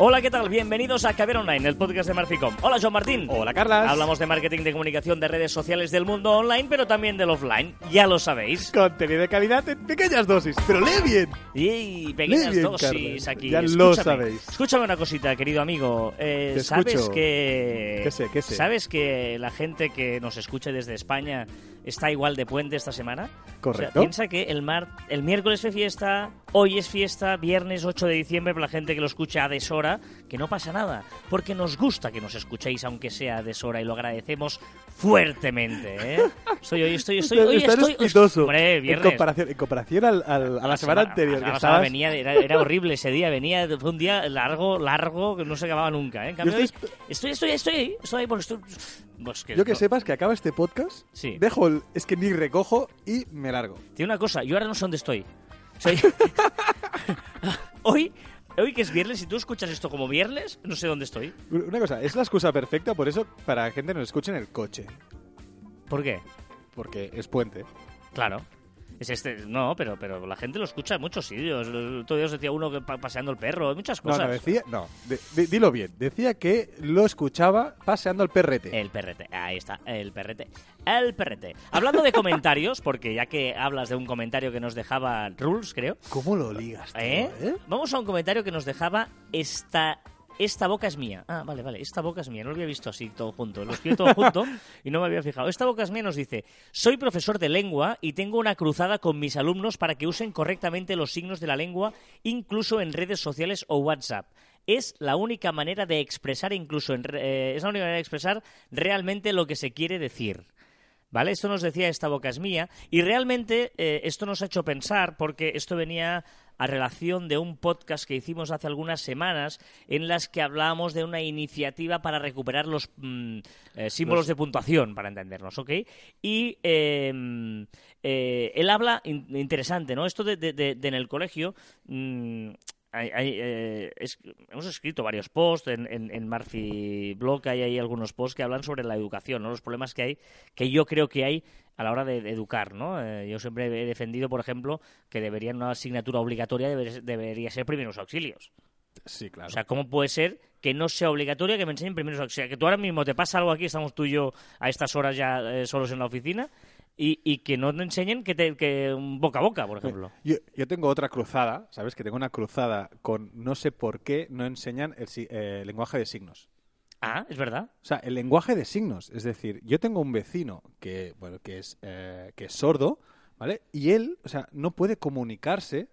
Hola, ¿qué tal? Bienvenidos a Caber Online, el podcast de Marficom. Hola, John Martín. Hola, Carlas. Hablamos de marketing, de comunicación, de redes sociales del mundo online, pero también del offline. Ya lo sabéis. Contenido de calidad en pequeñas dosis, pero lee bien. Y pequeñas bien, dosis aquí. Ya lo sabéis. Escúchame una cosita, querido amigo. Eh, Te ¿Sabes escucho. que... ¿Qué sé, qué sé? ¿Sabes que la gente que nos escuche desde España está igual de puente esta semana? Correcto. O sea, piensa que el, mar... el miércoles fue fiesta, hoy es fiesta, viernes 8 de diciembre para la gente que lo escucha a deshora, que no pasa nada, porque nos gusta que nos escuchéis aunque sea a deshora y lo agradecemos fuertemente, ¿eh? Estoy hoy, estoy, estoy, hoy estoy... exitoso. Hombre, en comparación, en comparación al- al- a la, semana anterior, la que pasada estabas... venía, era, era horrible ese día, venía, fue un día largo, largo, que no se acababa nunca, ¿eh? En cambio, estoy, estoy, estoy ahí, estoy porque estoy... pues que Yo que no- sepas que acaba este podcast, Sí. dejo el... Es que ni recojo y me largo. Tiene una cosa, yo ahora no sé dónde estoy. Soy... hoy, hoy que es viernes, si tú escuchas esto como viernes, no sé dónde estoy. Una cosa, es la excusa perfecta, por eso, para que la gente nos escuche en el coche. ¿Por qué? Porque es puente. Claro. Es este, no, pero, pero la gente lo escucha en muchos sitios. Todavía os decía uno que pa- paseando el perro, muchas No, cosas. no, decía... No, de- de- dilo bien. Decía que lo escuchaba paseando el perrete. El perrete, ahí está, el perrete. El perrete. Hablando de comentarios, porque ya que hablas de un comentario que nos dejaba Rules, creo, ¿Cómo lo ligas, tío, ¿eh? eh? Vamos a un comentario que nos dejaba esta... Esta boca es mía. Ah, vale, vale. Esta boca es mía. No lo había visto así todo junto. Lo escribí todo junto y no me había fijado. Esta boca es mía nos dice: Soy profesor de lengua y tengo una cruzada con mis alumnos para que usen correctamente los signos de la lengua, incluso en redes sociales o WhatsApp. Es la única manera de expresar, incluso en, re- eh, es la única manera de expresar realmente lo que se quiere decir. ¿Vale? Esto nos decía esta boca es mía y realmente eh, esto nos ha hecho pensar porque esto venía a relación de un podcast que hicimos hace algunas semanas en las que hablábamos de una iniciativa para recuperar los mm, eh, símbolos de puntuación, para entendernos, ¿ok? Y eh, mm, eh, él habla, in- interesante, ¿no? Esto de, de- de- de en el colegio... mm, hay- hay, eh, es- hemos escrito varios posts en, en, en Marfi Blog, hay ahí algunos posts que hablan sobre la educación, ¿no? los problemas que hay, que yo creo que hay a la hora de, de educar. ¿no? Eh, yo siempre he defendido, por ejemplo, que debería una asignatura obligatoria deber- debería ser primeros auxilios. Sí, claro. O sea, ¿cómo puede ser que no sea obligatoria que me enseñen primeros auxilios? Que tú ahora mismo te pasa algo aquí, estamos tú y yo a estas horas ya eh, solos en la oficina, y, y que no te enseñen que, te, que boca a boca, por ejemplo. Yo, yo tengo otra cruzada, ¿sabes? Que tengo una cruzada con no sé por qué no enseñan el, eh, lenguaje de signos. Ah, es verdad. O sea, el lenguaje de signos. Es decir, yo tengo un vecino que, bueno, que es, eh, que es sordo, ¿vale? Y él, o sea, no puede comunicarse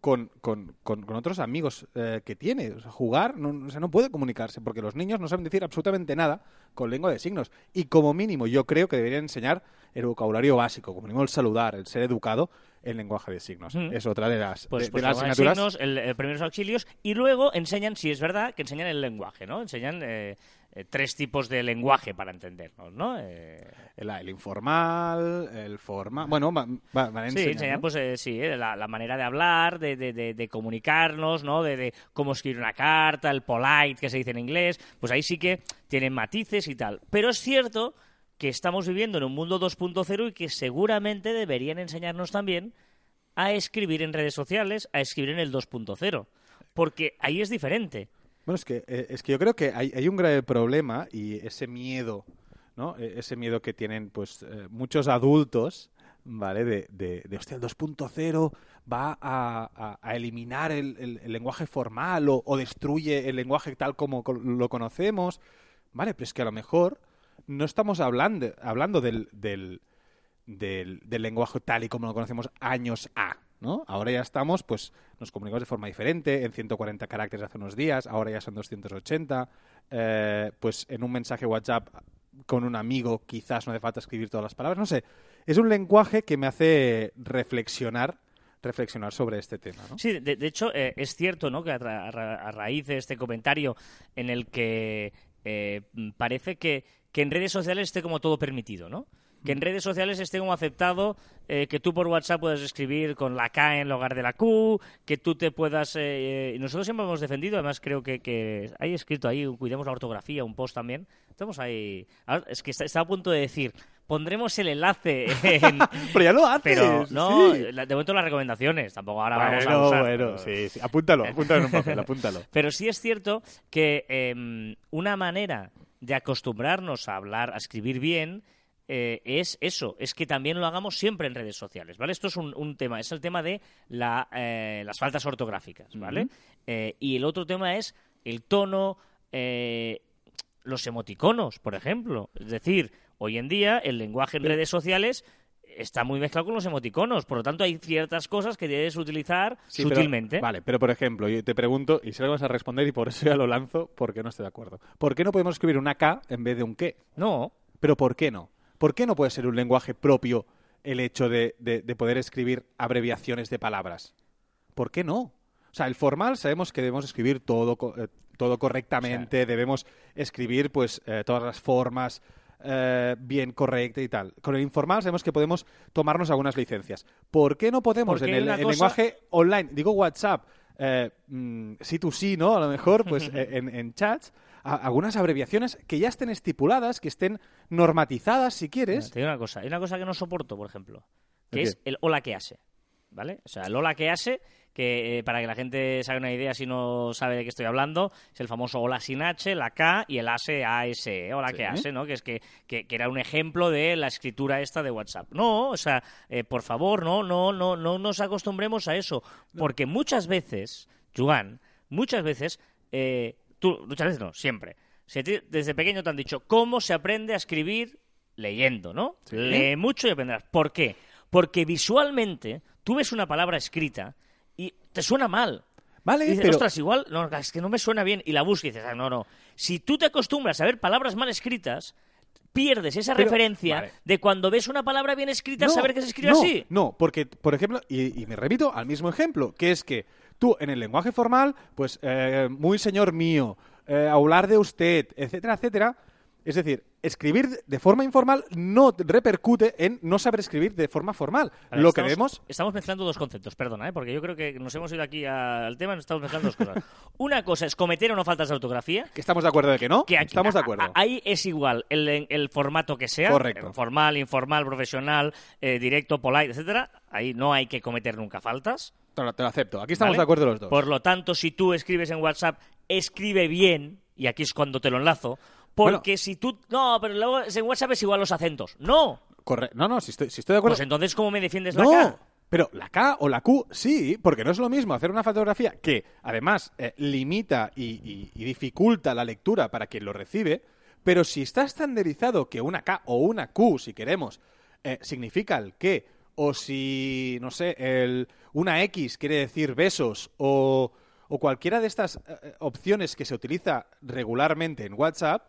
con, con- con- con otros amigos eh, que tiene. O sea, jugar, no, o sea, no puede comunicarse porque los niños no saben decir absolutamente nada con lengua de signos. Y como mínimo, yo creo que deberían enseñar el vocabulario básico, como mínimo el saludar, el ser educado en lenguaje de signos. Mm. Es otra de las, Pues, de, pues de las asignaturas. signos, el, el primeros auxilios, y luego enseñan, si es verdad, que enseñan el lenguaje, ¿no? Enseñan eh, eh, tres tipos de lenguaje para entendernos, ¿no? Eh, El, el informal, el formal. Bueno, va- va- sí, enseñar, pues eh, sí, la, la manera de hablar, de, de- de- de comunicarnos, ¿no? De, de cómo escribir una carta, el polite que se dice en inglés, pues ahí sí que tienen matices y tal. Pero es cierto que estamos viviendo en un mundo 2.0 y que seguramente deberían enseñarnos también a escribir en redes sociales, a escribir en el 2.0, porque ahí es diferente. Bueno, es que, eh, es que yo creo que hay, hay un grave problema y ese miedo, ¿no? E- ese miedo que tienen pues eh, muchos adultos, ¿vale? De, de, de, hostia, el 2.0 va a, a- a eliminar el, el- lenguaje formal o, destruye el lenguaje tal como co- lo conocemos, ¿vale? Pero es que a lo mejor no estamos hablando, hablando del, del, del lenguaje tal y como lo conocemos años A, ¿no? Ahora ya estamos, pues, nos comunicamos de forma diferente, en 140 caracteres hace unos días, ahora ya son 280, eh, pues en un mensaje WhatsApp con un amigo quizás no hace falta escribir todas las palabras, no sé, es un lenguaje que me hace reflexionar reflexionar sobre este tema, ¿no? Sí, de, hecho, eh, es cierto, ¿no? Que a, ra- a ra- a raíz de este comentario en el que eh, parece que, que en redes sociales esté como todo permitido, ¿no? Que en redes sociales esté como aceptado eh, que tú por WhatsApp puedas escribir con la K en lugar de la Q, que tú te puedas... eh, y nosotros siempre hemos defendido, además creo que, que hay escrito ahí, cuidemos la ortografía, un post también. Estamos ahí... ahora, Es que está, está a punto de decir, pondremos el enlace en... Pero ya lo haces. Pero no, sí. de momento las recomendaciones, tampoco ahora vamos a usar. bueno, sí, sí. Apúntalo, apúntalo en un papel, apúntalo. Pero sí es cierto que em, una manera de acostumbrarnos a hablar, a escribir bien, eh, es eso, es que también lo hagamos siempre en redes sociales, ¿vale? Esto es un, un tema, es el tema de la, eh, las faltas ortográficas, ¿vale? Eh, y el otro tema es el tono, eh, los emoticonos, por ejemplo. Es decir, hoy en día el lenguaje en Pero- redes sociales está muy mezclado con los emoticonos, por lo tanto hay ciertas cosas que debes utilizar Sí, pero- sutilmente. vale, pero por ejemplo, yo te pregunto, y sé que vas a responder, y por eso ya lo lanzo, porque no estoy de acuerdo. ¿Por qué no podemos escribir una K en vez de un qué? No, Pero ¿por qué no? ¿Por qué no puede ser un lenguaje propio el hecho de, de- de poder escribir abreviaciones de palabras? ¿Por qué no? O sea, el formal sabemos que debemos escribir todo, eh, todo correctamente, debemos escribir pues eh, todas las formas eh, bien correcta y tal. Con el informal sabemos que podemos tomarnos algunas licencias. ¿Por qué no podemos en el, una el cosa- lenguaje online, digo WhatsApp, mm, sí tú sí, ¿no? A lo mejor, pues en, en chats, algunas abreviaciones que ya estén estipuladas, que estén normatizadas, si quieres. Te digo una cosa. Hay una cosa que no soporto, por ejemplo, que ¿El es el hola que hace. ¿Vale? O sea, el hola que hace, que eh, para que la gente se haga una idea si no sabe de qué estoy hablando, es el famoso hola sin H, la K y el ASE, ASE, hola Sí. que hace, ¿no? Que es que, que, que era un ejemplo de la escritura esta de WhatsApp. No, o sea, eh, por favor, no, no, no, no nos acostumbremos a eso. Porque muchas veces, Juan, muchas veces, eh, tú, muchas veces no, siempre. Si ti desde pequeño te han dicho cómo se aprende a escribir leyendo, ¿no? Sí. Lee mucho y aprenderás. ¿Por qué? Porque visualmente tú ves una palabra escrita y te suena mal. Vale, Y dices, pero ostras, igual, no, es que no me suena bien. Y la buscas y dices, ah, no, no. Si tú te acostumbras a ver palabras mal escritas, pierdes esa Pero- referencia vale. de cuando ves una palabra bien escrita, No, saber que se escribe no, así. No, porque, por ejemplo, y, y me repito al mismo ejemplo, que es que tú en el lenguaje formal, pues eh, muy señor mío, eh, hablar de usted, etcétera, etcétera. Es decir, escribir de forma informal no repercute en no saber escribir de forma formal. Ver, Lo que debemos Estamos mezclando dos conceptos, perdona, ¿eh? porque yo creo que nos hemos ido aquí al tema y nos estamos mezclando dos cosas. Una cosa es cometer o no faltas de ortografía, que estamos de acuerdo de que no, que aquí- estamos de acuerdo. a- ahí es igual el, el formato que sea, Correcto. formal, informal, profesional, eh, directo, polite, etcétera. Ahí no hay que cometer nunca faltas. Te lo, te lo acepto. Aquí estamos ¿vale? de acuerdo los dos. Por lo tanto, si tú escribes en WhatsApp, escribe bien, y aquí es cuando te lo enlazo, porque si tú... No, pero luego en WhatsApp es igual los acentos. ¡No! Corre- No, no, si estoy, si estoy de acuerdo. Pues entonces, ¿cómo me defiendes no, la K? pero la K o la Q sí, porque no es lo mismo hacer una fotografía que además eh, limita y, y- y dificulta la lectura para quien lo recibe, pero si está estandarizado que una K o una Q, si queremos, eh, significa el qué, o si, no sé, el, una X quiere decir besos, o, o cualquiera de estas eh, eh, opciones que se utiliza regularmente en WhatsApp,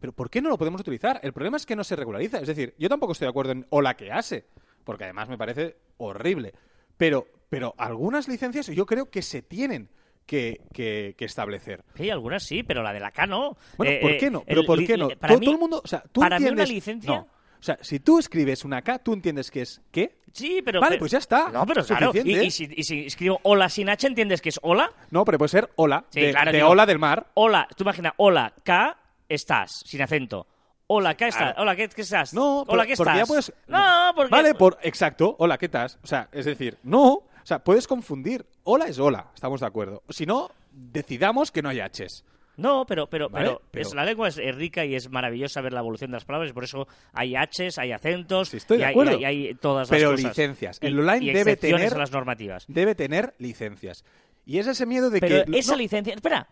pero ¿por qué no lo podemos utilizar? El problema es que no se regulariza. Es decir, yo tampoco estoy de acuerdo en hola que hace, porque además me parece horrible. Pero, pero algunas licencias yo creo que se tienen que, que- que establecer. Sí, algunas sí, pero la de la K no. Bueno, Eh, ¿por qué no? Pero el ¿por qué no? Para todo, mí, todo el mundo, o sea, tú para mí una licencia- No. O sea, si tú escribes una K, tú entiendes que es ¿qué? Sí, pero... Vale, pero- pues ya está. No, pero claro. Y, y si, y si escribo hola sin H, ¿entiendes que es hola? No, pero puede ser hola, Sí, de, claro, de digo- ola del mar. Hola, tú imagina, hola, K, estás, sin acento. Hola, ¿qué estás? Hola, ¿qué, qué estás? No, Hola, por- ¿qué estás? ya puedes... No, porque... Vale, por... exacto. Hola, ¿qué tal? O sea, es decir, no... O sea, puedes confundir. Hola es hola, estamos de acuerdo. Si no, decidamos que no hay Hs. No, pero, pero, Vale, pero, pero- es- la lengua es, es rica y es maravillosa ver la evolución de las palabras y por eso hay Hs, hay acentos Sí, estoy y de hay, acuerdo. y hay- y hay todas Pero las cosas. licencias. El online y debe tener- a las normativas. Debe tener licencias. Y es ese miedo de Pero que... esa no, licencia... Espera.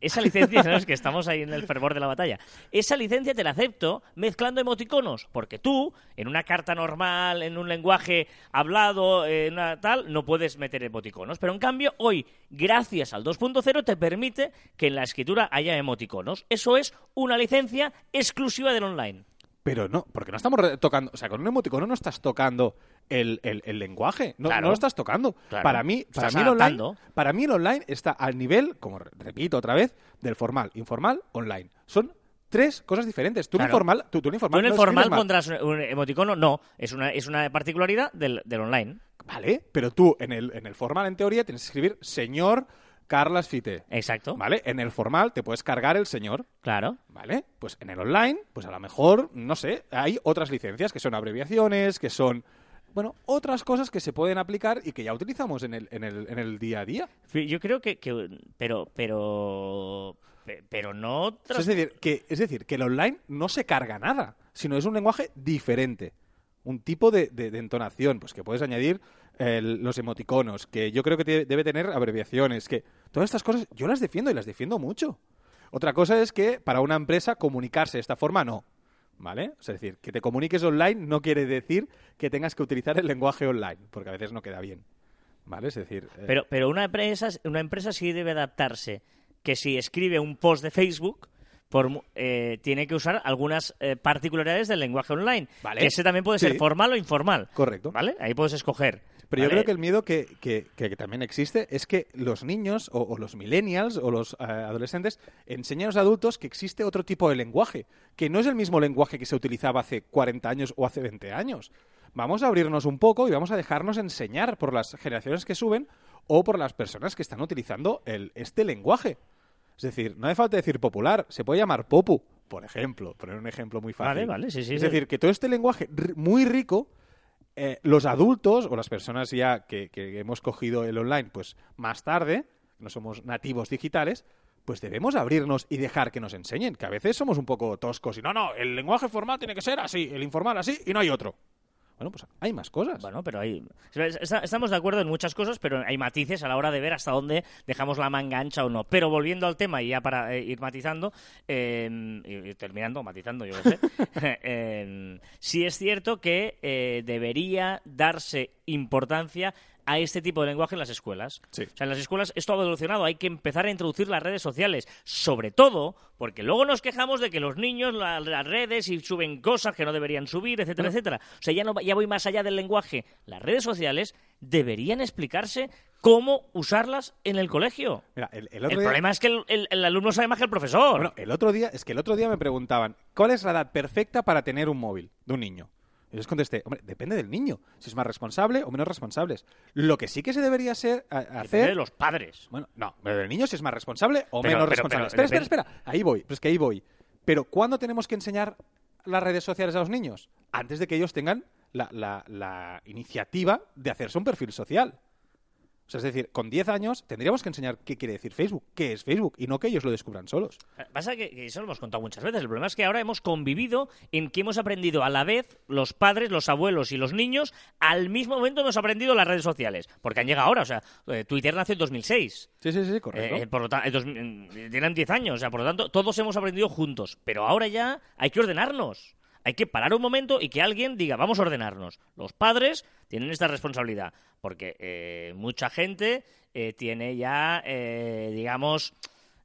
Esa licencia, ¿sabes? Que estamos ahí en el fervor de la batalla. Esa licencia te la acepto mezclando emoticonos, porque tú, en una carta normal, en un lenguaje hablado, en una tal, no puedes meter emoticonos. Pero en cambio, hoy, gracias al 2.0, te permite que en la escritura haya emoticonos. Eso es una licencia exclusiva del online. Pero no, porque no estamos tocando... O sea, con un emoticono no estás tocando el, el- el lenguaje. No, Claro. no lo estás tocando. Claro. Para mí, para Estás mí, el online, para mí el online está al nivel, como re- repito otra vez, del formal, informal, online. Son tres cosas diferentes. Tú Claro. informal... Tú, tú informal Tú en el no formal mal. pondrás un emoticono, no. Es una, es una particularidad del, del online. Vale, pero tú en el, en el formal, en teoría, tienes que escribir señor Carlas Fite. Exacto. ¿Vale? En el formal te puedes cargar el señor. Claro. ¿Vale? Pues en el online, pues a lo mejor, no sé, hay otras licencias que son abreviaciones, que son, bueno, otras cosas que se pueden aplicar y que ya utilizamos en el, en el, en el día a día. Yo creo que, que- pero, pero, pe- pero no. tras- Es decir, que, es decir, que el online no se carga nada, sino es un lenguaje diferente. Un tipo de, de- de entonación, pues que puedes añadir los emoticonos, que yo creo que te- debe tener abreviaciones, que todas estas cosas yo las defiendo y las defiendo mucho. Otra cosa es que para una empresa comunicarse de esta forma no. ¿Vale? Es decir, que te comuniques online no quiere decir que tengas que utilizar el lenguaje online, porque a veces no queda bien. ¿Vale? Es decir, eh, Pero, pero una empresa, una empresa sí debe adaptarse. Que si escribe un post de Facebook, por, eh, tiene que usar algunas eh, particularidades del lenguaje online. Vale. Que ese también puede Sí. ser formal o informal. Correcto. ¿Vale? Ahí puedes escoger. Pero yo creo que el miedo que, que- que también existe es que los niños o, o los millennials o los eh, adolescentes enseñan a los adultos que existe otro tipo de lenguaje, que no es el mismo lenguaje que se utilizaba hace 40 años o hace 20 años. Vamos a abrirnos un poco y vamos a dejarnos enseñar por las generaciones que suben o por las personas que están utilizando el, este lenguaje. Es decir, no hace falta decir popular, se puede llamar popu, por ejemplo, poner un ejemplo muy fácil. Vale, vale, sí, sí, Es sí. decir, que todo este lenguaje muy rico eh, los adultos o las personas ya que, que hemos cogido el online pues más tarde, no somos nativos digitales, pues debemos abrirnos y dejar que nos enseñen, que a veces somos un poco toscos y no, no, el lenguaje formal tiene que ser así, el informal así y no hay otro. Bueno, pues hay más cosas. Bueno, pero hay... Estamos de acuerdo en muchas cosas, pero hay matices a la hora de ver hasta dónde dejamos la manga ancha o no. Pero volviendo al tema y ya para eh, ir matizando, eh, y, y terminando, matizando, yo qué sé, eh, sí es cierto que eh, debería darse importancia a este tipo de lenguaje en las escuelas. Sí. O sea, en las escuelas esto ha evolucionado, hay que empezar a introducir las redes sociales, sobre todo porque luego nos quejamos de que los niños la- las redes y suben cosas que no deberían subir, etcétera, etcétera. O sea, ya no ya voy más allá del lenguaje. Las redes sociales deberían explicarse cómo usarlas en el colegio. Mira, el, el El, otro día, problema es que el, el- el alumno sabe más que el profesor. bueno, el otro día, es que el otro día me preguntaban, ¿cuál es la edad perfecta para tener un móvil de un niño? Y les contesté, hombre, depende del niño, si es más responsable o menos responsables. Lo que sí que se debería ser, a- Depende hacer de los padres. Bueno, no, pero del niño si es más responsable o Pero- menos pero- responsable. pero espera, espera, depende- espera. Ahí voy, pero es que ahí voy. Pero ¿cuándo tenemos que enseñar las redes sociales a los niños? Antes de que ellos tengan la, la- la iniciativa de hacerse un perfil social. O sea, es decir, con 10 años tendríamos que enseñar qué quiere decir Facebook, qué es Facebook, y no que ellos lo descubran solos. Pasa que, que eso lo hemos contado muchas veces. El problema es que ahora hemos convivido en que hemos aprendido a la vez, los padres, los abuelos y los niños, al mismo momento hemos aprendido las redes sociales. Porque han llegado ahora. O sea, eh, Twitter nació en 2006. Sí, sí, sí, correcto. Eh, por lo ta- eh, dos- eh, tienen 10 años, o sea, por lo tanto, todos hemos aprendido juntos. Pero ahora ya hay que ordenarnos. Hay que parar un momento y que alguien diga, vamos a ordenarnos. Los padres tienen esta responsabilidad, porque eh, mucha gente eh, tiene ya, eh, digamos,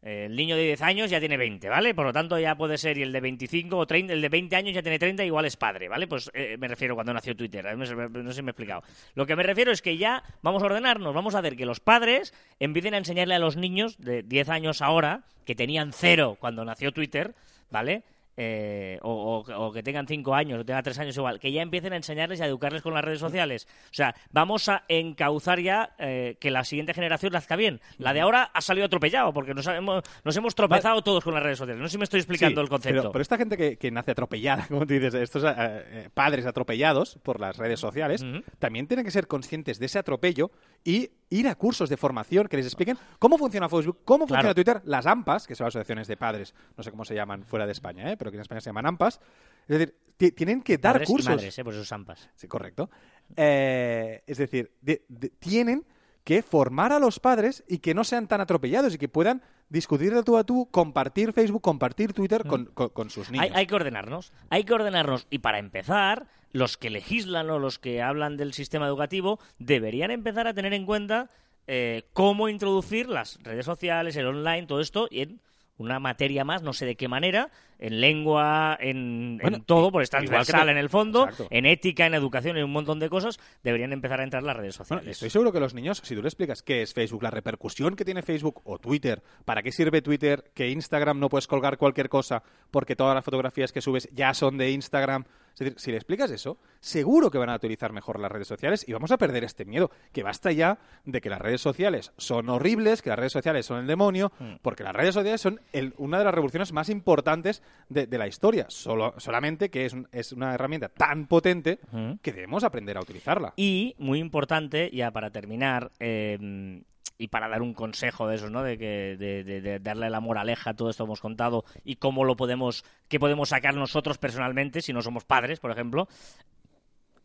el niño de 10 años ya tiene 20, ¿vale? Por lo tanto, ya puede ser, y el de 25 o 30, el de 20 años ya tiene 30, igual es padre, ¿vale? Pues me refiero cuando nació Twitter, no sé si me he explicado. Lo que me refiero es que ya vamos a ordenarnos, vamos a hacer que los padres empiecen a enseñarle a los niños de 10 años ahora, que tenían cero cuando nació Twitter, ¿vale? Eh, o, o- o que tengan 5 años o tengan 3 años igual, que ya empiecen a enseñarles y a educarles con las redes sociales. O sea, vamos a encauzar ya eh, que la siguiente generación nazca bien. La de ahora ha salido atropellado porque nos, hemos, nos hemos tropezado todos con las redes sociales. No sé si me estoy explicando Sí, el concepto. Pero, pero esta gente que, que nace atropellada, como tú dices, estos eh, eh, padres atropellados por las redes sociales, también tienen que ser conscientes de ese atropello y ir a cursos de formación que les expliquen cómo funciona Facebook, cómo Claro. funciona Twitter, las AMPAs, que son asociaciones de padres, no sé cómo se llaman fuera de España, ¿eh? pero que en España se llaman AMPAs. Es decir, ti- tienen que dar Padres y cursos. madres, eh, por esos ampas. Sí, correcto. Eh, es decir, de- de- tienen que formar a los padres y que no sean tan atropellados y que puedan discutir de tú a tú, compartir Facebook, compartir Twitter con, con- con sus niños. Mm. Hay, hay que ordenarnos, hay que ordenarnos. Y para empezar, los que legislan o los que hablan del sistema educativo deberían empezar a tener en cuenta eh, cómo introducir las redes sociales, el online, todo esto en una materia más, no sé de qué manera, en lengua, en, en todo, porque es igual que transversal te- en el fondo, Exacto. en ética, en educación, en un montón de cosas, deberían empezar a entrar las redes sociales. estoy seguro que los niños, si tú le explicas qué es Facebook, la repercusión que tiene Facebook o Twitter, para qué sirve Twitter, que Instagram no puedes colgar cualquier cosa porque todas las fotografías que subes ya son de Instagram Es decir, si le explicas eso, seguro que van a utilizar mejor las redes sociales y vamos a perder este miedo. Que basta ya de que las redes sociales son horribles, que las redes sociales son el demonio, Mm. porque las redes sociales son el- una de las revoluciones más importantes de, de la historia. Solo, solamente que es, un- es una herramienta tan potente que debemos aprender a utilizarla. Y, muy importante, ya para terminar, eh, y para dar un consejo de esos, ¿no? De, que, de, de- de darle la moraleja a todo esto que hemos contado y cómo lo podemos, qué podemos sacar nosotros personalmente, si no somos padres, por ejemplo,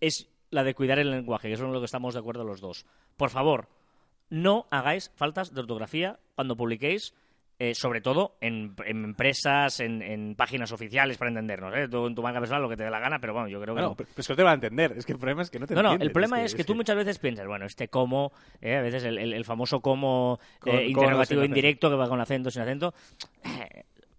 es la de cuidar el lenguaje, que eso es lo que estamos de acuerdo los dos. Por favor, no hagáis faltas de ortografía cuando publiquéis, eh, sobre todo en, en empresas, en, en páginas oficiales, para entendernos. ¿eh? Tú en tu marca personal lo que te dé la gana, pero bueno, yo creo que Bueno, no. pero, pero es que no te van a entender. Es que el problema es que no te No, no, entienden. el problema es que, tú muchas veces piensas, bueno, este como, eh, a veces el, el- el famoso Con- eh, con interrogativo indirecto que va con acento, sin acento.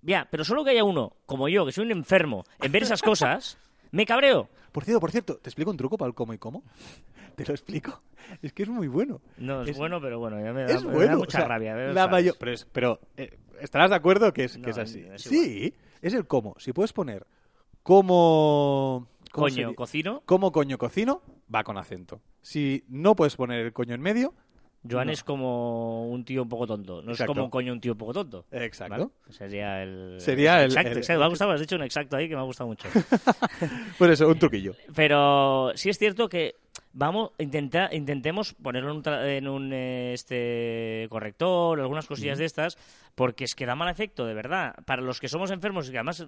Ya, pero solo que haya uno, como yo, que soy un enfermo, en ver esas cosas, me cabreo. Por cierto, por cierto, ¿te explico un truco para el cómo y cómo? Te lo explico. Es que es muy bueno. No, es, Es- bueno, pero bueno, ya me da, Es me da bueno. mucha o sea, rabia. la ¿sabes? mayo- Pero, es- pero, eh, estarás de acuerdo que es, que es así. sí, es el cómo. Si puedes poner cómo... ¿cómo Coño, sería? cocino. ¿Cómo coño cocino? Va con acento. Si no puedes poner el coño en medio, Joan No. es como un tío un poco tonto. No Exacto. es como un coño un tío un poco tonto. exacto. ¿vale? Sería el. Sería el- Exacto, el- exacto. Me ha gustado, has dicho un exacto ahí que me ha gustado mucho. Pues eso, un truquillo. Pero sí es cierto que vamos intenta, intentemos ponerlo en un, tra- en un, eh, este corrector, algunas cosillas de estas, porque es que da mal efecto, de verdad. Para los que somos enfermos y que además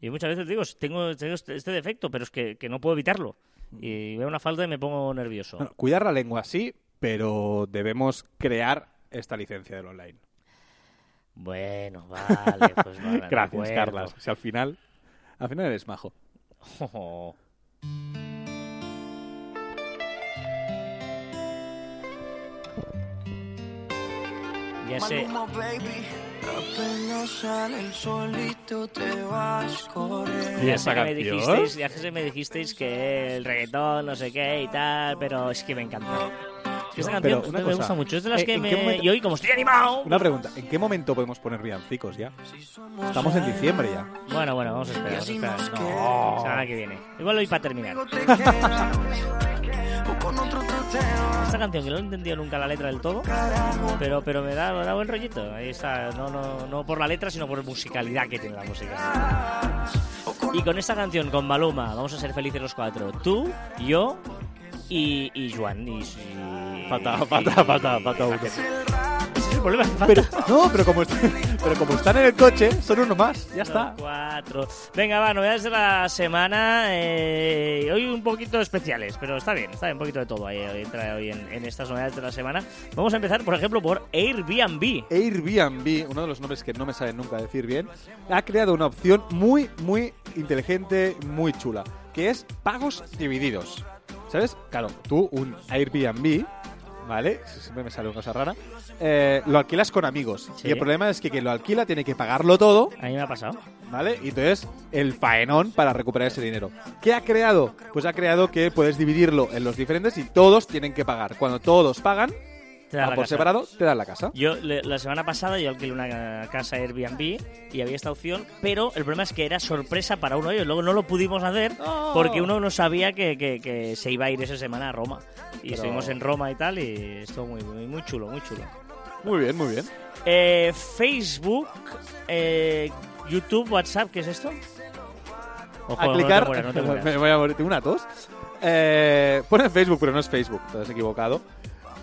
yo muchas veces digo, tengo, tengo este, este defecto, pero es que, que no puedo evitarlo. Y veo una falta y me pongo nervioso. Bueno, cuidar la lengua sí, pero debemos crear esta licencia del online. Bueno, vale, pues vale, Gracias. Carlas. Si al final, al final eres majo. Ya sé. Maluma, baby. Apenas sale el solito te vas corriendo. ¿Y Ya sé, que me dijisteis, ya sé que me dijisteis que el reggaetón, no sé qué y tal, pero es que me encanta. Es que esta No, canción pero una me cosa, gusta mucho. Es de las ¿en- que me... momento- Y hoy, como estoy animado... Una pregunta, ¿en qué momento podemos poner villancicos ya? Estamos en diciembre ya. Bueno, bueno, vamos a esperar, vamos a esperar. No, semana que viene. Igual hoy para terminar. Esta canción, que no he entendido nunca la letra del todo, pero, pero me, da, me da buen rollito. Ahí está, no, no, no por la letra, sino por musicalidad que tiene la música. Y con esta canción, con Maluma, vamos a ser felices los cuatro. Tú, yo y, y Juan. Y, y- falta, falta, falta uno. El problema. Pero, no, pero como, pero como están en el coche, son uno más. Ya está. Cuatro. Venga, va, novedades de la semana. eh, hoy un poquito especiales, pero está bien, está bien, un poquito de todo ahí, hoy entra hoy en, en estas novedades de la semana. Vamos a empezar, por ejemplo, por Airbnb. Airbnb, uno de los nombres que no me saben nunca decir bien, ha creado una opción muy, muy inteligente, muy chula, que es pagos divididos. ¿Sabes? Claro, tú un Airbnb, ¿vale? Siempre me sale una cosa rara. Eh, lo alquilas con amigos. Sí. Y el problema es que quien lo alquila tiene que pagarlo todo, A mí me ha pasado. ¿vale? Y entonces el faenón para recuperar ese dinero. ¿Qué ha creado? Pues ha creado que puedes dividirlo en los diferentes y todos tienen que pagar. Cuando todos pagan, Te por casa. separado, te dan la casa. Yo le- la semana pasada yo alquilé una casa Airbnb y había esta opción, pero el problema es que era sorpresa para uno de ellos. Luego no lo pudimos hacer ¡Oh! porque uno no sabía que, que- que se iba a ir esa semana a Roma. Y Pero- estuvimos en Roma y tal y estuvo muy, muy, muy chulo, muy chulo. Muy bien, muy bien. Eh, Facebook, eh, YouTube, WhatsApp, ¿qué es esto? Ojo, a no te clicar. mueras, no te mueras. me voy a morir. Tengo una tos. Eh, pone Facebook, pero no es Facebook. Te has equivocado.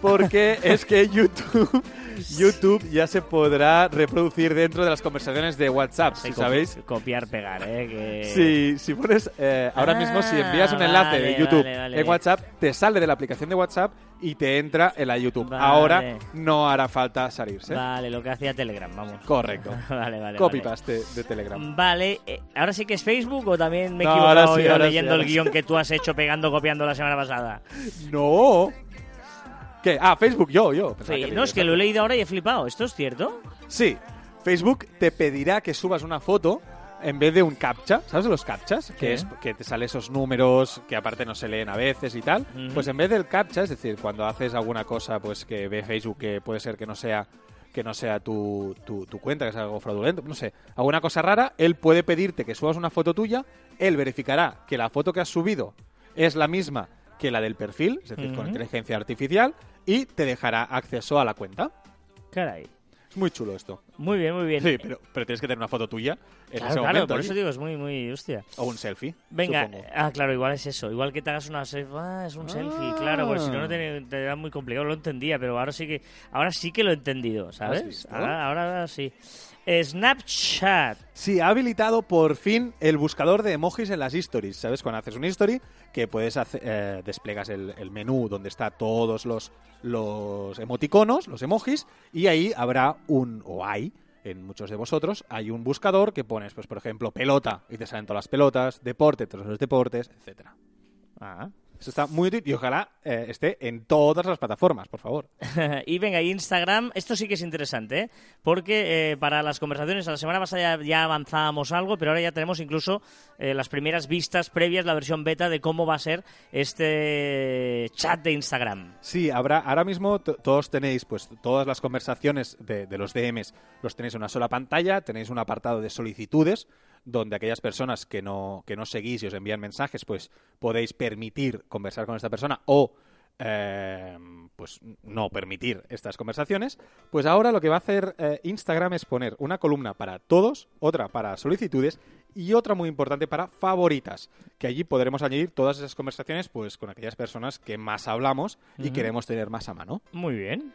Porque es que YouTube, YouTube ya se podrá reproducir dentro de las conversaciones de WhatsApp, Sí, si sabéis. Copiar, pegar, ¿eh? Que... Si, si pones eh, ahora Ah, mismo, si envías un enlace vale, de YouTube vale, vale. en WhatsApp, te sale de la aplicación de WhatsApp y te entra en la YouTube. Ahora no hará falta salirse. Vale, lo que hacía Telegram, vamos. Correcto. vale, vale. Copy vale. paste de Telegram. Vale, eh, ¿ahora sí que es Facebook o también me he No, equivocado ahora sí, ahora sí, leyendo ahora el sí. guion que tú has hecho pegando, copiando la semana pasada? No. ¿Qué? Ah, Facebook, yo, yo. Pensaba Sí, que no, es que lo he leído ahora y he flipado. ¿Esto es cierto? Sí, Facebook te pedirá que subas una foto en vez de un captcha. ¿Sabes de los captchas? Que es que te salen esos números que aparte no se leen a veces y tal. Ujú. Pues en vez del captcha, es decir, cuando haces alguna cosa pues que ve Facebook que puede ser que no sea que no sea tu, tu, tu cuenta, que sea algo fraudulento, no sé, alguna cosa rara, él puede pedirte que subas una foto tuya, él verificará que la foto que has subido es la misma que la del perfil, es decir, con Ujú. inteligencia artificial, y te dejará acceso a la cuenta. Caray. Es muy chulo esto. Muy bien, muy bien. Sí, pero, pero tienes que tener una foto tuya en claro, ese claro, momento. por eso digo, es muy, muy, hostia. O un selfie. Venga, supongo. ah, claro, igual es eso. Igual que te hagas una selfie. Ah, es un selfie, claro, porque si no, no Ah. te, te da muy complicado. Lo entendía, pero ahora sí que ahora sí que lo he entendido, ¿sabes? Ahora, ahora sí. Snapchat. Sí, ha habilitado por fin el buscador de emojis en las stories. ¿Sabes? Cuando haces una story, que puedes hacer, eh, desplegas el, el menú donde está todos los, los emoticonos, los emojis, y ahí habrá un, o hay, en muchos de vosotros, hay un buscador que pones, pues por ejemplo, pelota, y te salen todas las pelotas, deporte, todos los deportes, etcétera. Ah. Eso está muy útil y ojalá eh, esté en todas las plataformas, por favor. y venga, Instagram, esto sí que es interesante, ¿eh? porque eh, para las conversaciones, a la semana pasada ya, ya avanzábamos algo, pero ahora ya tenemos incluso eh, las primeras vistas previas, la versión beta de cómo va a ser este chat de Instagram. Sí, habrá, ahora mismo todos tenéis, pues todas las conversaciones de, de los DMs los tenéis en una sola pantalla, tenéis un apartado de solicitudes donde aquellas personas que no, que no seguís y os envían mensajes, pues podéis permitir conversar con esta persona o eh, pues no permitir estas conversaciones, pues ahora lo que va a hacer eh, Instagram es poner una columna para todos, otra para solicitudes y otra muy importante para favoritas, que allí podremos añadir todas esas conversaciones pues con aquellas personas que más hablamos y queremos tener más a mano. Muy bien.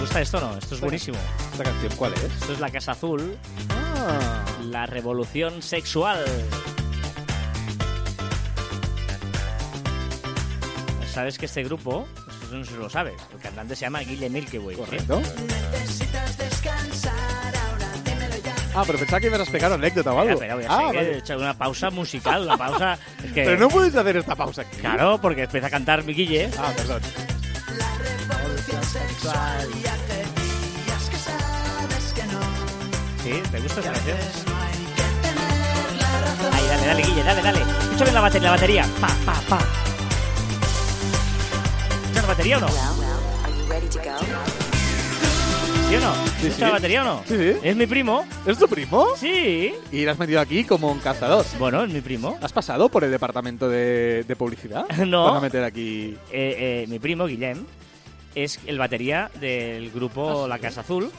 Gusta esto no? Esto es buenísimo. ¿Esta canción cuál es? Esto es La Casa Azul, Ah, la revolución sexual. Sabes que este grupo, eso no sé si lo sabes, el cantante se llama Guille Milky Way. ¿sí? correcto. Ah, pero pensaba que ibas a explicar una anécdota o algo. Espera, voy a ah, vale. he hecho una pausa musical, una pausa... es que- Pero no puedes hacer esta pausa aquí. Claro, porque empieza a cantar mi Guille. Ah, perdón. ¿Sí? ¿Te gusta esa canción? Ahí, dale, dale, Guille, dale, dale. Escucha bien la batería, la batería. Pa, pa, pa. ¿Escuchas la batería o no? ¿Sí o no? Sí, ¿Escuchas sí. la batería o no? Sí, sí. ¿Es mi primo? ¿Es tu primo? Sí. Y lo has metido aquí como un cazador. Bueno, es mi primo. ¿Has pasado por el departamento de, de publicidad? No. Van a meter aquí... Eh, eh, mi primo, Guillem, es el batería del grupo La Casa Azul,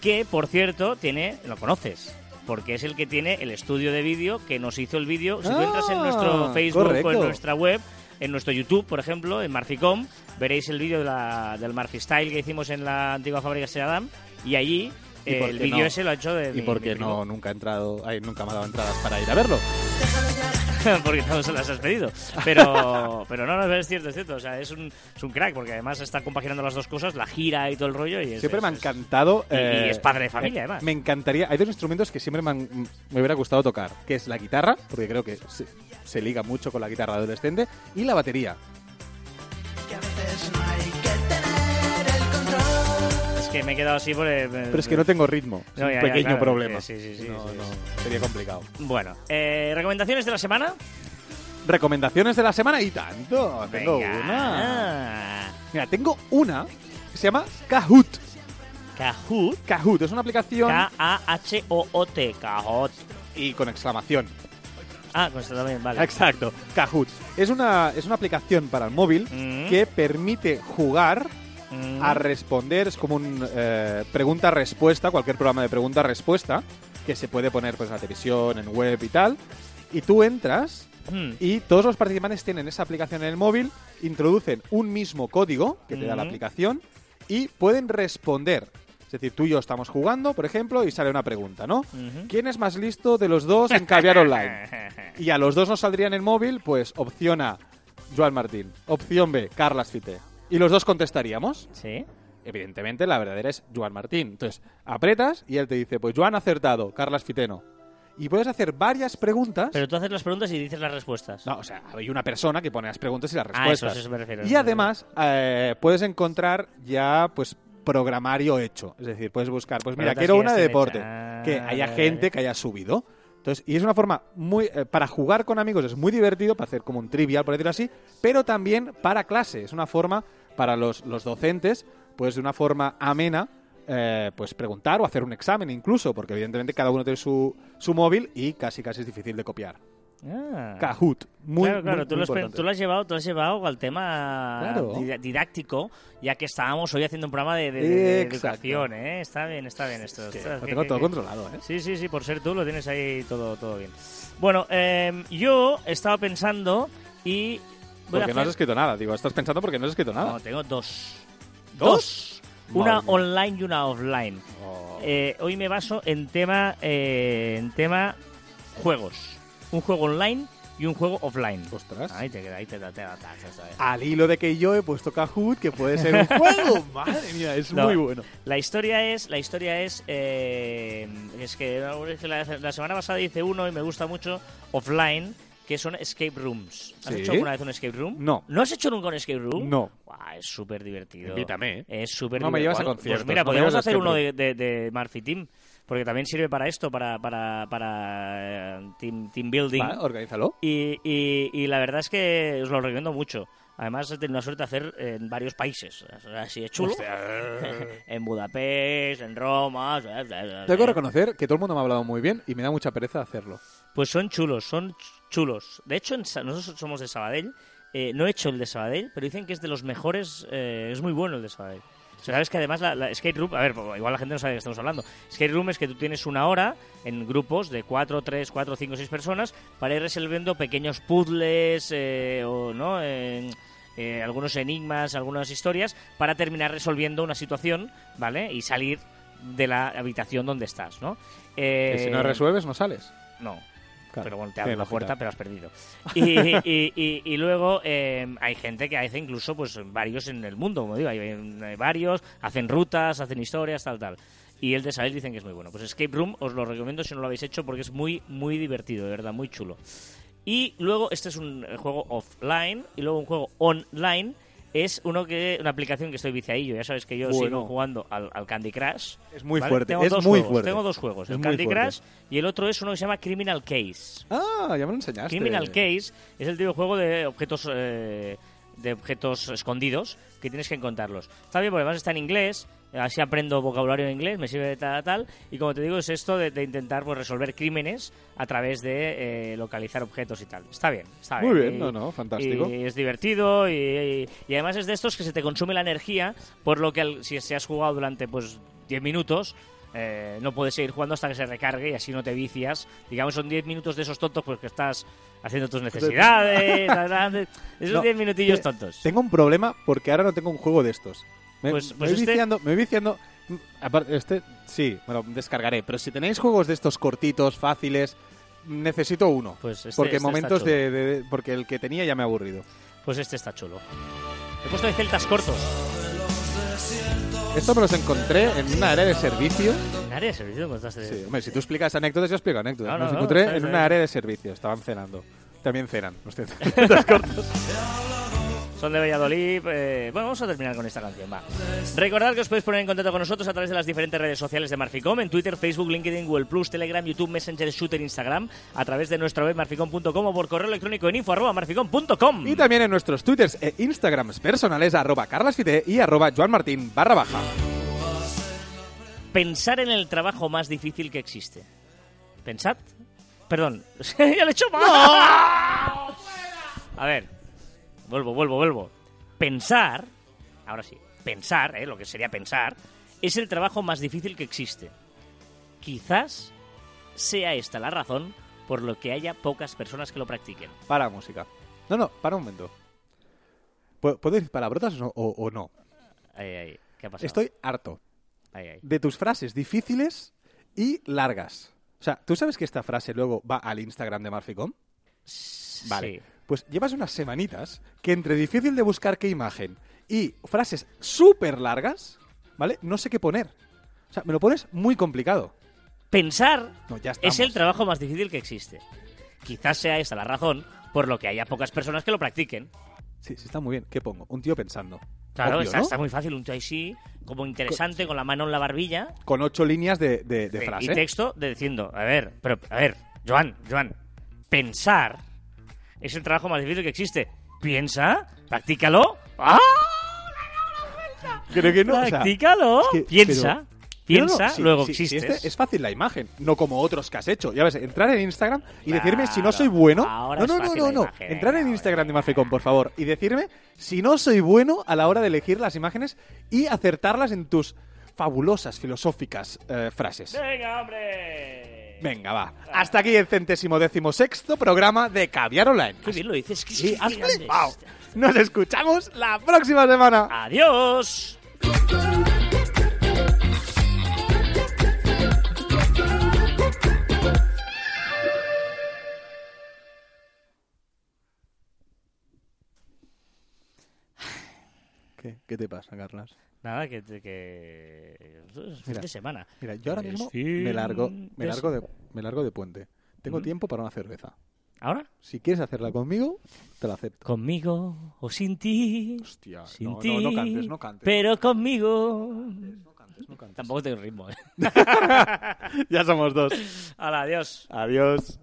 que, por cierto, tiene... Lo conoces. Porque es el que tiene el estudio de vídeo que nos hizo el vídeo. Si tú entras en Ah, nuestro Facebook o en nuestra web, en nuestro YouTube, por ejemplo, en Marficom, veréis el vídeo de del Marfistyle que hicimos en la antigua fábrica Seadam. Y allí ¿Y eh, por el vídeo no? ese lo ha hecho de ¿Y mi- por mi qué primo. no nunca ha entrado, ay, nunca me ha dado entradas para ir a verlo? porque no se las has pedido. Pero, pero no, no, es cierto, es cierto. O sea, es un, es un crack, porque además está compaginando las dos cosas, la gira y todo el rollo. Y es, Siempre es- me ha es- encantado. Y- eh, es padre de familia, además. Me encantaría. Hay dos instrumentos que siempre me, han- me hubiera gustado tocar: que es la guitarra, porque creo que se, se liga mucho con la guitarra adolescente, y la batería. Que me he quedado así por... el- Pero es que no tengo ritmo. Es No, un ya, ya, pequeño claro, problema. sí, sí, sí, No, no, sería complicado. Bueno, eh, ¿recomendaciones de la semana? Recomendaciones de la semana y tanto. Tengo una. Mira, tengo una que se llama Kahoot. Kahoot. Kahoot es una aplicación K-A-H-O-O-T. Kahoot. y con exclamación. Ah, con también, vale. Exacto, Kahoot. Es una, es una aplicación para el móvil Mm. que permite jugar Mm. a responder. Es como un eh, pregunta-respuesta, cualquier programa de pregunta-respuesta que se puede poner pues, en la televisión, en web y tal. Y tú entras Mm. y todos los participantes tienen esa aplicación en el móvil, introducen un mismo código que te da la Ujú. aplicación y pueden responder. Es decir, tú y yo estamos jugando, por ejemplo, y sale una pregunta, ¿no? ¿Quién es más listo de los dos en caviar online? Y a los dos nos saldría en el móvil, pues opción A, Joan Martín. Opción B, Carlas Fite. Y los dos contestaríamos. Sí. Evidentemente, la verdadera es Joan Martín. Entonces, apretas y él te dice, pues Joan ha acertado, Carlas Fite no. Y puedes hacer varias preguntas. Pero tú haces las preguntas y dices las respuestas. No, o sea, hay una persona que pone las preguntas y las Ah, eso, respuestas. eso me refiero. Y además, eh, puedes encontrar ya, pues, programario hecho. Es decir, puedes buscar, pues mira, quiero una de deporte. Que haya Vale, gente que haya subido. Entonces, y es una forma muy eh, para jugar con amigos es muy divertido, para hacer como un trivial, por decirlo así, pero también para clase. Es una forma para los, los docentes, pues de una forma amena, eh, pues preguntar o hacer un examen incluso, porque evidentemente cada uno tiene su, su móvil y casi casi es difícil de copiar. Ah. Kahoot, muy, claro, claro, muy- tú, muy lo tú lo has llevado, tú lo has llevado al tema Claro. didáctico, ya que estábamos hoy haciendo un programa de, educación, ¿eh? Está bien, está bien esto. Es que Ostras, lo tengo todo controlado, ¿eh? Sí, sí, sí, por ser tú lo tienes ahí todo, todo bien. Bueno, eh, yo estaba pensando y... Porque no has hacer- escrito nada, digo, estás pensando porque no has escrito nada. No, tengo dos. ¿Dos? Una Madre online y una offline. Oh. Eh, hoy me baso en tema, eh, en tema juegos. Un juego online y un juego offline. Ostras. Ahí te queda, ahí te da, te da, te. Al hilo de que yo he puesto Kahoot, que puede ser un juego. Madre mía, es No. muy bueno. La historia es, la historia es, eh, es que la, la semana pasada hice uno y me gusta mucho offline, que son escape rooms. ¿Has ¿Sí? hecho alguna vez un escape room? No. ¿No has hecho nunca un escape room? No. Buah, es súper divertido. Invítame, ¿eh? Es súper No me llevas a divertido. conciertos, Pues mira, no me podríamos hacer uno de, de, de Murphy Team, porque también sirve para esto, para, para, para eh, team, team building. Vale, organízalo. Y, y, y la verdad es que os lo recomiendo mucho. Además, he tenido la suerte de hacer en varios países. O sea, Así es chulo. en Budapest, en Roma. Tengo que reconocer que todo el mundo me ha hablado muy bien y me da mucha pereza hacerlo. Pues son chulos, son ch- chulos. De hecho, en nosotros somos de Sabadell. Eh, no he hecho el de Sabadell, pero dicen que es de los mejores. eh, es muy bueno el de Sabadell. Sabes que además la, la skate room, a ver, igual la gente no sabe de qué estamos hablando. Skate room es que tú tienes una hora en grupos de 4, 3, 4, 5, 6 personas para ir resolviendo pequeños puzzles eh, o no En- eh, algunos enigmas, algunas historias para terminar resolviendo una situación, ¿vale? Y salir de la habitación donde estás, ¿no? Que si Eh, no resuelves, no sales. no. Claro, pero bueno, te abre la puerta, pero has perdido. Y, y- y- y luego eh, hay gente que hace incluso pues varios en el mundo, como digo, hay, hay varios, hacen rutas, hacen historias, tal, tal. Y el de Sabel dicen que es muy bueno. Pues Escape Room os lo recomiendo si no lo habéis hecho porque es muy, muy divertido, de verdad, muy chulo. Y luego, este es un juego offline y luego un juego online. Es uno que una aplicación que estoy viciadillo. Ya sabes que yo Bueno. sigo jugando al, al Candy Crush. Es muy ¿vale? fuerte, Tengo es dos muy juegos, fuerte. Tengo dos juegos, Es el Candy fuerte. Crush y el otro es uno que se llama Criminal Case. Ah, ya me lo enseñaste. Criminal Case es el tipo de juego de objetos eh, de objetos escondidos que tienes que encontrarlos. Está bien porque además está en inglés, así aprendo vocabulario en inglés, me sirve de tal, tal, y como te digo es esto de, de intentar pues, resolver crímenes a través de eh, localizar objetos y tal. Está bien, está Muy bien. bien, Y- no, no, fantástico. Y es divertido y, y- y además es de estos que se te consume la energía, por lo que al- si, si has jugado durante pues 10 minutos, eh, no puedes seguir jugando hasta que se recargue y así no te vicias. Digamos, son 10 minutos de esos tontos pues que estás haciendo tus necesidades, esos No, 10 minutillos tontos. Tengo un problema porque ahora no tengo un juego de estos. Me, Pues- me pues voy este- viciando, me voy viciando. mm, Aparte, este, sí, bueno, descargaré. Pero si tenéis juegos de estos cortitos, fáciles, necesito uno. Pues este- porque este momentos de, de- Porque el que tenía ya me ha aburrido. Pues este está chulo. He puesto de celtas cortos. Esto me los encontré en una área de servicio. En área de servicio encontraste. Sí, hombre, si tú explicas anécdotas, yo explico anécdotas. No, los no, no, encontré en una bien. área de servicio. Estaban cenando. También cenan. los cortos. Son de Valladolid. eh, bueno, vamos a terminar con esta canción, va. Recordad que os podéis poner en contacto con nosotros a través de las diferentes redes sociales de Marficom, en Twitter, Facebook, LinkedIn, Google+, Telegram, YouTube, Messenger, Shooter, Instagram, a través de nuestra web marficom.com o por correo electrónico en info arroba marficom.com. Y también en nuestros twitters e instagrams personales arroba carlasfite y arroba joanmartin barra baja. Pensar en el trabajo más difícil que existe. ¿Pensad? Perdón, ya le he hecho mal. A ver, vuelvo, vuelvo, vuelvo. Pensar, ahora sí, pensar, ¿eh? lo que sería pensar, es el trabajo más difícil que existe. Quizás sea esta la razón por lo que haya pocas personas que lo practiquen. Para música. No, no, para un momento. ¿Pu- ¿Puedo decir palabrotas o no? o- no? Ay, ay, ¿qué ha pasado? Estoy harto ay. de tus frases difíciles y largas. O sea, ¿tú sabes que esta frase luego va al Instagram de Marficom? Vale. Sí. Pues llevas unas semanitas que entre difícil de buscar qué imagen y frases súper largas, ¿vale? No sé qué poner. O sea, me lo pones muy complicado. Pensar No, ya es el trabajo más difícil que existe. Quizás sea esta la razón por lo que haya pocas personas que lo practiquen. Sí, sí, está muy bien. ¿Qué pongo? Un tío pensando. Claro, Obvio, está, ¿no? está muy fácil, un tío ahí sí, como interesante, con la mano en la barbilla Con ocho líneas de, de- de frase. y texto de diciendo, a ver, pero, a ver, Joan, Joan, pensar es el trabajo más difícil que existe. Piensa, practícalo. ¡Ah! Creo que no. o sea, Practícalo. es que- piensa, pero- No, no, piensa, sí, luego sí, este es fácil la imagen, no como otros que has hecho. Ya ves, entrar en Instagram y decirme si no soy bueno. ahora no, no, no, fácil no, no. imagen, Entrar en Instagram de. Marficón, por favor, y decirme si no soy bueno a la hora de elegir las imágenes y acertarlas en tus fabulosas, filosóficas eh, frases. Venga, hombre. Venga, va. Hasta aquí el centésimo décimo sexto programa de Caviar Online. Qué bien lo dices. que Sí, has flipado. Nos escuchamos la próxima semana. Adiós. ¿Qué, qué te pasa, Carlas? Nada, que, que... es fin Mira, de semana. Mira, yo ahora mismo fin me largo, me de largo de, me largo de puente. Tengo Ujú. tiempo para una cerveza. ¿Ahora? Si quieres hacerla conmigo, te la acepto. Conmigo o sin ti. Hostia, Sin no, ti. no, no cantes, no cantes. Pero conmigo. No cantes, no cantes. Tampoco tengo ritmo, ¿eh? ya somos dos. Hala, adiós. Adiós.